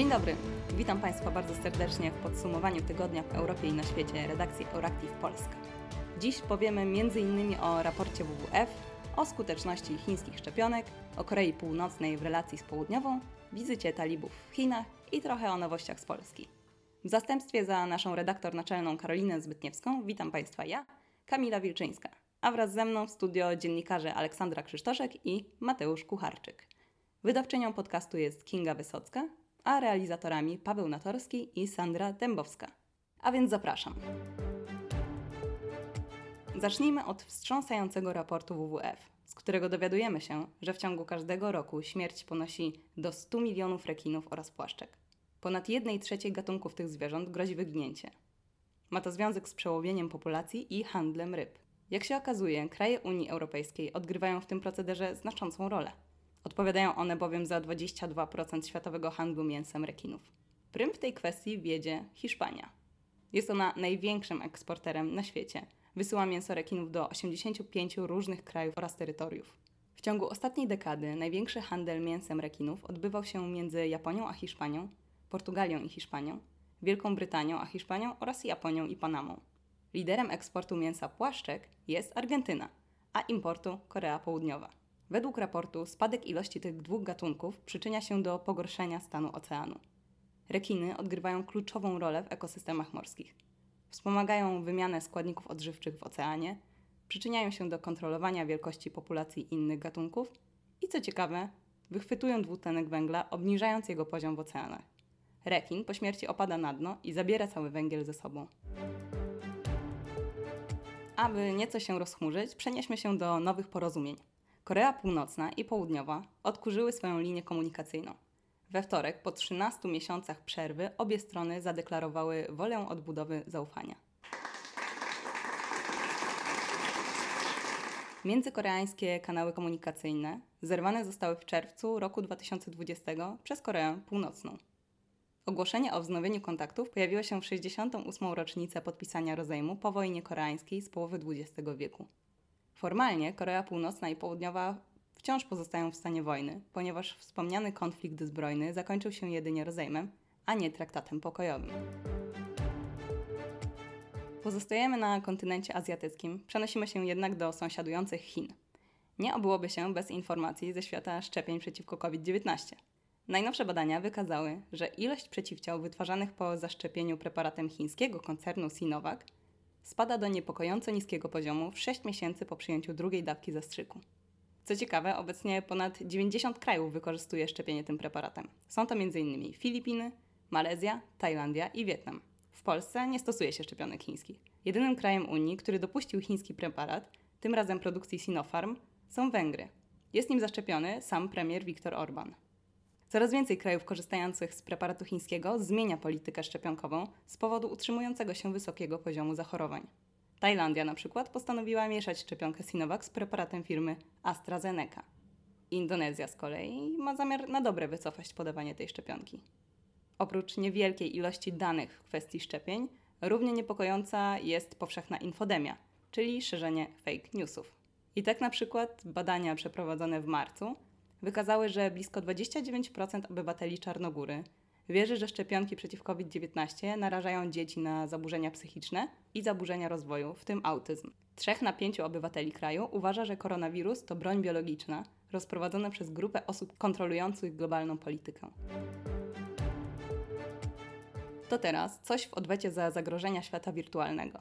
Dzień dobry, witam Państwa bardzo serdecznie w podsumowaniu tygodnia w Europie i na świecie redakcji Euractiv Polska. Dziś powiemy m.in. o raporcie WWF, o skuteczności chińskich szczepionek, o Korei Północnej w relacji z Południową, wizycie talibów w Chinach i trochę o nowościach z Polski. W zastępstwie za naszą redaktor naczelną Karolinę Zbytniewską witam Państwa ja, Kamila Wilczyńska, a wraz ze mną w studio dziennikarze Aleksandra Krzysztoszek i Mateusz Kucharczyk. Wydawczynią podcastu jest Kinga Wysocka, a realizatorami Paweł Natorski i Sandra Dębowska. A więc zapraszam. Zacznijmy od wstrząsającego raportu WWF, z którego dowiadujemy się, że w ciągu każdego roku śmierć ponosi do 100 milionów rekinów oraz płaszczek. Ponad 1 trzeciej gatunków tych zwierząt grozi wyginięcie. Ma to związek z przełowieniem populacji i handlem ryb. Jak się okazuje, kraje Unii Europejskiej odgrywają w tym procederze znaczącą rolę. Odpowiadają one bowiem za 22% światowego handlu mięsem rekinów. Prym w tej kwestii wiedzie Hiszpania. Jest ona największym eksporterem na świecie. Wysyła mięso rekinów do 85 różnych krajów oraz terytoriów. W ciągu ostatniej dekady największy handel mięsem rekinów odbywał się między Japonią a Hiszpanią, Portugalią i Hiszpanią, Wielką Brytanią a Hiszpanią oraz Japonią i Panamą. Liderem eksportu mięsa płaszczek jest Argentyna, a importu Korea Południowa. Według raportu spadek ilości tych dwóch gatunków przyczynia się do pogorszenia stanu oceanu. Rekiny odgrywają kluczową rolę w ekosystemach morskich. Wspomagają wymianę składników odżywczych w oceanie, przyczyniają się do kontrolowania wielkości populacji innych gatunków i co ciekawe, wychwytują dwutlenek węgla, obniżając jego poziom w oceanach. Rekin po śmierci opada na dno i zabiera cały węgiel ze sobą. Aby nieco się rozchmurzyć, przenieśmy się do nowych porozumień. Korea Północna i Południowa odkurzyły swoją linię komunikacyjną. We wtorek, po 13 miesiącach przerwy, obie strony zadeklarowały wolę odbudowy zaufania. Międzykoreańskie kanały komunikacyjne zerwane zostały w czerwcu roku 2020 przez Koreę Północną. Ogłoszenie o wznowieniu kontaktów pojawiło się w 68. rocznicę podpisania rozejmu po wojnie koreańskiej z połowy XX wieku. Formalnie Korea Północna i Południowa wciąż pozostają w stanie wojny, ponieważ wspomniany konflikt zbrojny zakończył się jedynie rozejmem, a nie traktatem pokojowym. Pozostajemy na kontynencie azjatyckim, przenosimy się jednak do sąsiadujących Chin. Nie obyłoby się bez informacji ze świata szczepień przeciwko COVID-19. Najnowsze badania wykazały, że ilość przeciwciał wytwarzanych po zaszczepieniu preparatem chińskiego koncernu Sinovac spada do niepokojąco niskiego poziomu w 6 miesięcy po przyjęciu drugiej dawki zastrzyku. Co ciekawe, obecnie ponad 90 krajów wykorzystuje szczepienie tym preparatem. Są to m.in. Filipiny, Malezja, Tajlandia i Wietnam. W Polsce nie stosuje się szczepionek chińskich. Jedynym krajem Unii, który dopuścił chiński preparat, tym razem produkcji Sinopharm, są Węgry. Jest nim zaszczepiony sam premier Viktor Orban. Coraz więcej krajów korzystających z preparatu chińskiego zmienia politykę szczepionkową z powodu utrzymującego się wysokiego poziomu zachorowań. Tajlandia na przykład postanowiła mieszać szczepionkę Sinovac z preparatem firmy AstraZeneca. Indonezja z kolei ma zamiar na dobre wycofać podawanie tej szczepionki. Oprócz niewielkiej ilości danych w kwestii szczepień, równie niepokojąca jest powszechna infodemia, czyli szerzenie fake newsów. I tak na przykład badania przeprowadzone w marcu wykazały, że blisko 29% obywateli Czarnogóry wierzy, że szczepionki przeciw COVID-19 narażają dzieci na zaburzenia psychiczne i zaburzenia rozwoju, w tym autyzm. Trzech na pięciu obywateli kraju uważa, że koronawirus to broń biologiczna rozprowadzona przez grupę osób kontrolujących globalną politykę. To teraz coś w odwecie za zagrożenia świata wirtualnego.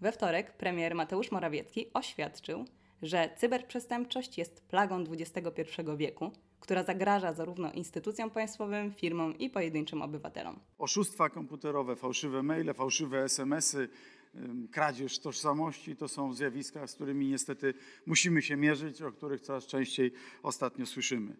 We wtorek premier Mateusz Morawiecki oświadczył, że cyberprzestępczość jest plagą XXI wieku, która zagraża zarówno instytucjom państwowym, firmom i pojedynczym obywatelom. Oszustwa komputerowe, fałszywe maile, fałszywe SMS-y, kradzież tożsamości to są zjawiska, z którymi niestety musimy się mierzyć, o których coraz częściej ostatnio słyszymy.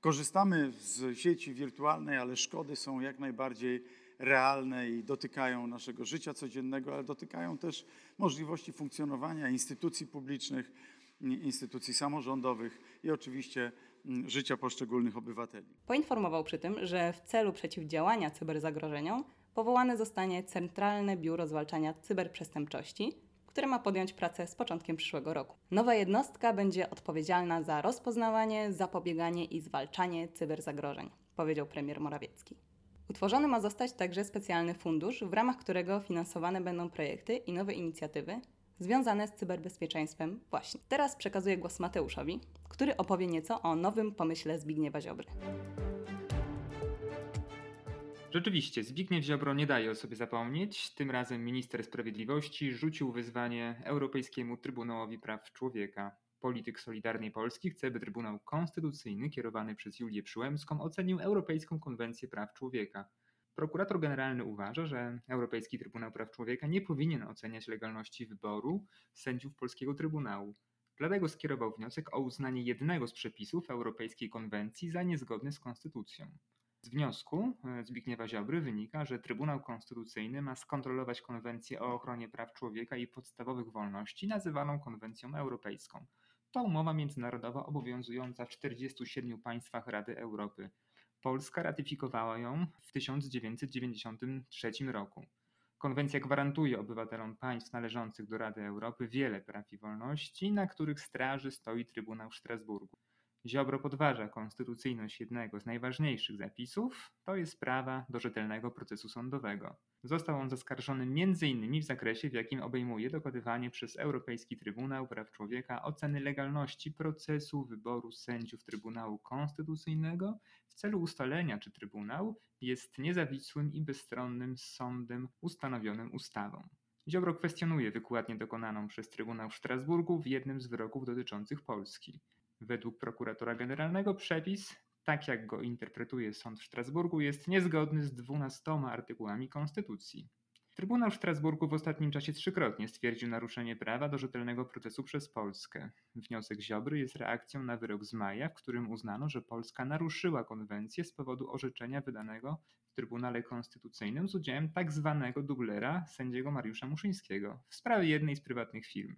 Korzystamy z sieci wirtualnej, ale szkody są jak najbardziej realne i dotykają naszego życia codziennego, ale dotykają też możliwości funkcjonowania instytucji publicznych, instytucji samorządowych i oczywiście mm, życia poszczególnych obywateli. Poinformował przy tym, że w celu przeciwdziałania cyberzagrożeniom powołane zostanie Centralne Biuro Zwalczania Cyberprzestępczości, które ma podjąć pracę z początkiem przyszłego roku. Nowa jednostka będzie odpowiedzialna za rozpoznawanie, zapobieganie i zwalczanie cyberzagrożeń, powiedział premier Morawiecki. Utworzony ma zostać także specjalny fundusz, w ramach którego finansowane będą projekty i nowe inicjatywy związane z cyberbezpieczeństwem właśnie. Teraz przekazuję głos Mateuszowi, który opowie nieco o nowym pomyśle Zbigniewa Ziobry. Rzeczywiście, Zbigniew Ziobro nie daje o sobie zapomnieć. Tym razem minister sprawiedliwości rzucił wyzwanie Europejskiemu Trybunałowi Praw Człowieka. Polityk Solidarnej Polski chce, by Trybunał Konstytucyjny kierowany przez Julię Przyłębską ocenił Europejską Konwencję Praw Człowieka. Prokurator Generalny uważa, że Europejski Trybunał Praw Człowieka nie powinien oceniać legalności wyboru sędziów Polskiego Trybunału. Dlatego skierował wniosek o uznanie jednego z przepisów Europejskiej Konwencji za niezgodny z konstytucją. Z wniosku e, Zbigniewa Ziobry wynika, że Trybunał Konstytucyjny ma skontrolować Konwencję o ochronie praw człowieka i podstawowych wolności, nazywaną Konwencją Europejską. To umowa międzynarodowa obowiązująca w 47 państwach Rady Europy. Polska ratyfikowała ją w 1993 roku. Konwencja gwarantuje obywatelom państw należących do Rady Europy wiele praw i wolności, na których straży stoi Trybunał w Strasburgu. Ziobro podważa konstytucyjność jednego z najważniejszych zapisów, to jest prawa do rzetelnego procesu sądowego. Został on zaskarżony m.in. w zakresie, w jakim obejmuje dokonywanie przez Europejski Trybunał Praw Człowieka oceny legalności procesu wyboru sędziów Trybunału Konstytucyjnego w celu ustalenia, czy Trybunał jest niezawisłym i bezstronnym sądem ustanowionym ustawą. Ziobro kwestionuje wykładnię dokonaną przez Trybunał w Strasburgu w jednym z wyroków dotyczących Polski. Według prokuratora generalnego przepis, tak jak go interpretuje sąd w Strasburgu, jest niezgodny z dwunastoma artykułami Konstytucji. Trybunał w Strasburgu w ostatnim czasie trzykrotnie stwierdził naruszenie prawa do rzetelnego procesu przez Polskę. Wniosek Ziobry jest reakcją na wyrok z maja, w którym uznano, że Polska naruszyła konwencję z powodu orzeczenia wydanego w Trybunale Konstytucyjnym z udziałem tak zwanego dublera sędziego Mariusza Muszyńskiego w sprawie jednej z prywatnych firm.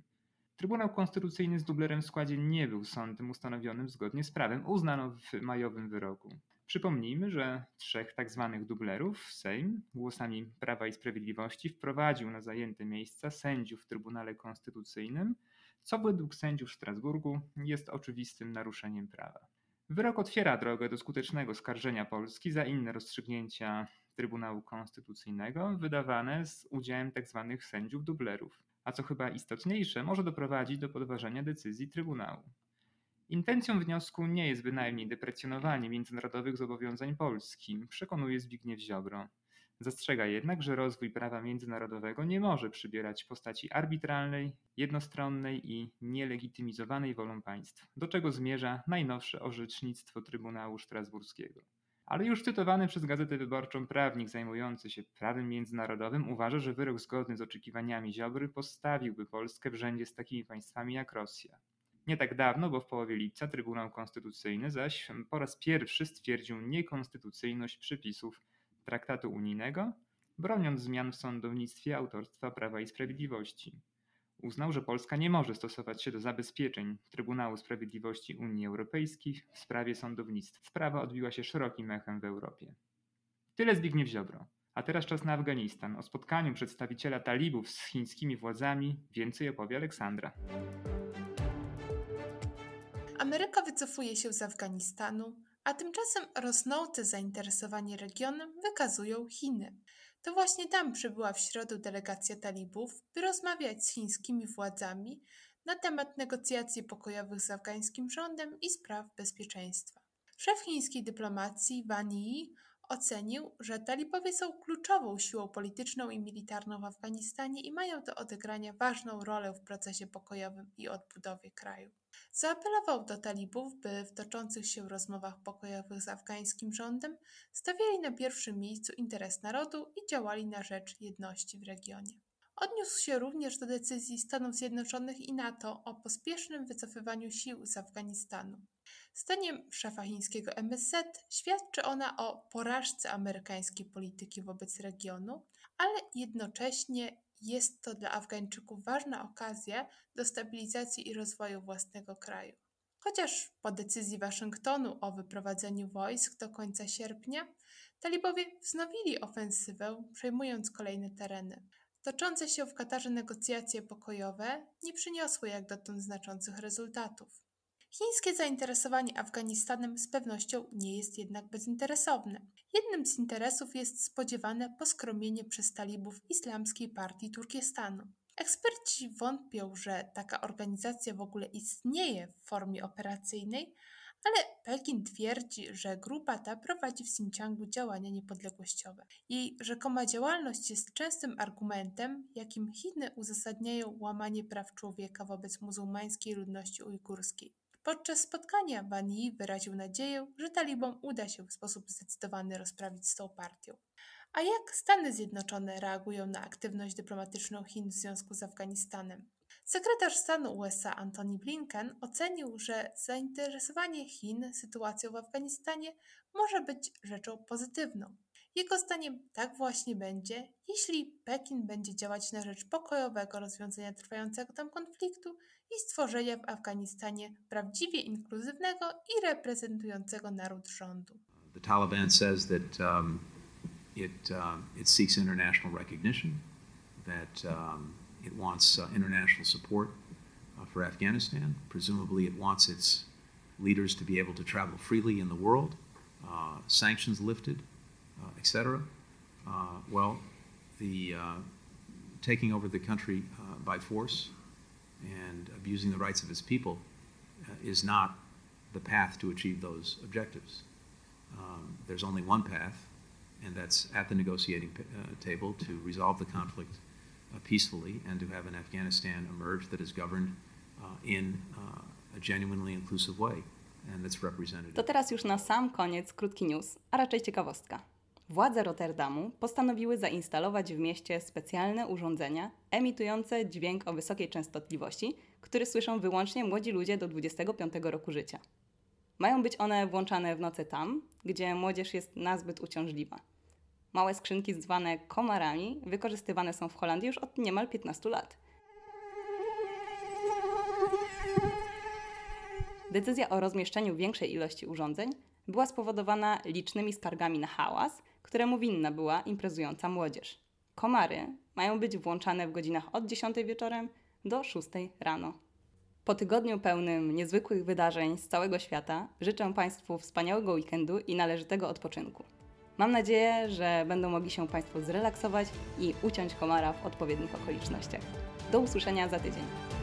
Trybunał Konstytucyjny z dublerem w składzie nie był sądem ustanowionym zgodnie z prawem, uznano w majowym wyroku. Przypomnijmy, że trzech. Tak dublerów Sejm głosami Prawa i Sprawiedliwości wprowadził na zajęte miejsca sędziów w Trybunale Konstytucyjnym, co według sędziów Strasburgu jest oczywistym naruszeniem prawa. Wyrok otwiera drogę do skutecznego skarżenia Polski za inne rozstrzygnięcia Trybunału Konstytucyjnego wydawane z udziałem tzw. Tak sędziów dublerów a co chyba istotniejsze, może doprowadzić do podważenia decyzji Trybunału. Intencją wniosku nie jest bynajmniej deprecjonowanie międzynarodowych zobowiązań Polski, przekonuje Zbigniew Ziobro. Zastrzega jednak, że rozwój prawa międzynarodowego nie może przybierać postaci arbitralnej, jednostronnej i nielegitymizowanej wolą państw, do czego zmierza najnowsze orzecznictwo Trybunału Strasburskiego. Ale już cytowany przez Gazetę Wyborczą prawnik zajmujący się prawem międzynarodowym uważa, że wyrok zgodny z oczekiwaniami Ziobry postawiłby Polskę w rzędzie z takimi państwami jak Rosja. Nie tak dawno, bo w połowie lipca Trybunał Konstytucyjny zaś po raz pierwszy stwierdził niekonstytucyjność przepisów traktatu unijnego, broniąc zmian w sądownictwie autorstwa Prawa i Sprawiedliwości uznał, że Polska nie może stosować się do zabezpieczeń Trybunału Sprawiedliwości Unii Europejskiej w sprawie sądownictwa. Sprawa odbiła się szerokim echem w Europie. Tyle Zbigniew Ziobro. A teraz czas na Afganistan. O spotkaniu przedstawiciela talibów z chińskimi władzami więcej opowie Aleksandra. Ameryka wycofuje się z Afganistanu, a tymczasem rosnące zainteresowanie regionem wykazują Chiny. To właśnie tam przybyła w środę delegacja talibów, by rozmawiać z chińskimi władzami na temat negocjacji pokojowych z afgańskim rządem i spraw bezpieczeństwa. Szef chińskiej dyplomacji Wang Yi ocenił, że talibowie są kluczową siłą polityczną i militarną w Afganistanie i mają do odegrania ważną rolę w procesie pokojowym i odbudowie kraju. Zaapelował do talibów, by w toczących się rozmowach pokojowych z afgańskim rządem stawiali na pierwszym miejscu interes narodu i działali na rzecz jedności w regionie. Odniósł się również do decyzji Stanów Zjednoczonych i NATO o pospiesznym wycofywaniu sił z Afganistanu. Zdaniem szefa chińskiego MSZ świadczy ona o porażce amerykańskiej polityki wobec regionu, ale jednocześnie jest to dla Afgańczyków ważna okazja do stabilizacji i rozwoju własnego kraju. Chociaż po decyzji Waszyngtonu o wyprowadzeniu wojsk do końca sierpnia, talibowie wznowili ofensywę, przejmując kolejne tereny. Toczące się w Katarze negocjacje pokojowe nie przyniosły jak dotąd znaczących rezultatów. Chińskie zainteresowanie Afganistanem z pewnością nie jest jednak bezinteresowne. Jednym z interesów jest spodziewane poskromienie przez talibów Islamskiej Partii Turkestanu. Eksperci wątpią, że taka organizacja w ogóle istnieje w formie operacyjnej, ale Pekin twierdzi, że grupa ta prowadzi w Xinjiangu działania niepodległościowe. Jej rzekoma działalność jest częstym argumentem, jakim Chiny uzasadniają łamanie praw człowieka wobec muzułmańskiej ludności ujgurskiej. Podczas spotkania Ban Yi wyraził nadzieję, że talibom uda się w sposób zdecydowany rozprawić z tą partią. A jak Stany Zjednoczone reagują na aktywność dyplomatyczną Chin w związku z Afganistanem? Sekretarz stanu USA Antony Blinken ocenił, że zainteresowanie Chin sytuacją w Afganistanie może być rzeczą pozytywną. Jego zdaniem tak właśnie będzie, jeśli Pekin będzie działać na rzecz pokojowego rozwiązania trwającego tam konfliktu i stworzenia w Afganistanie prawdziwie inkluzywnego i reprezentującego naród rządu. The Taliban says that um, it, um, it seeks international recognition, that um, it wants uh, international support uh, for Afghanistan. Presumably, it wants its leaders to be able to travel freely in the world, uh, sanctions lifted, uh, etc. Uh, well, the uh, taking over the country by force and abusing the rights of its people is not the path to achieve those objectives. Um, there's only one path, and that's at the negotiating table to resolve the conflict Uh, peacefully and to have an Afghanistan emerge that is governed uh, in uh, a genuinely inclusive way and that's represented. To teraz już na sam koniec krótki news, a raczej ciekawostka. Władze Rotterdamu postanowiły zainstalować w mieście specjalne urządzenia emitujące dźwięk o wysokiej częstotliwości, który słyszą wyłącznie młodzi ludzie do 25 roku życia. Mają być one włączane w nocy tam, gdzie młodzież jest nazbyt uciążliwa. Małe skrzynki zwane komarami wykorzystywane są w Holandii już od niemal 15 lat. Decyzja o rozmieszczeniu większej ilości urządzeń była spowodowana licznymi skargami na hałas, któremu winna była imprezująca młodzież. Komary mają być włączane w godzinach od 10 wieczorem do 6 rano. Po tygodniu pełnym niezwykłych wydarzeń z całego świata życzę Państwu wspaniałego weekendu i należytego odpoczynku. Mam nadzieję, że będą mogli się Państwo zrelaksować i uciąć komara w odpowiednich okolicznościach. Do usłyszenia za tydzień.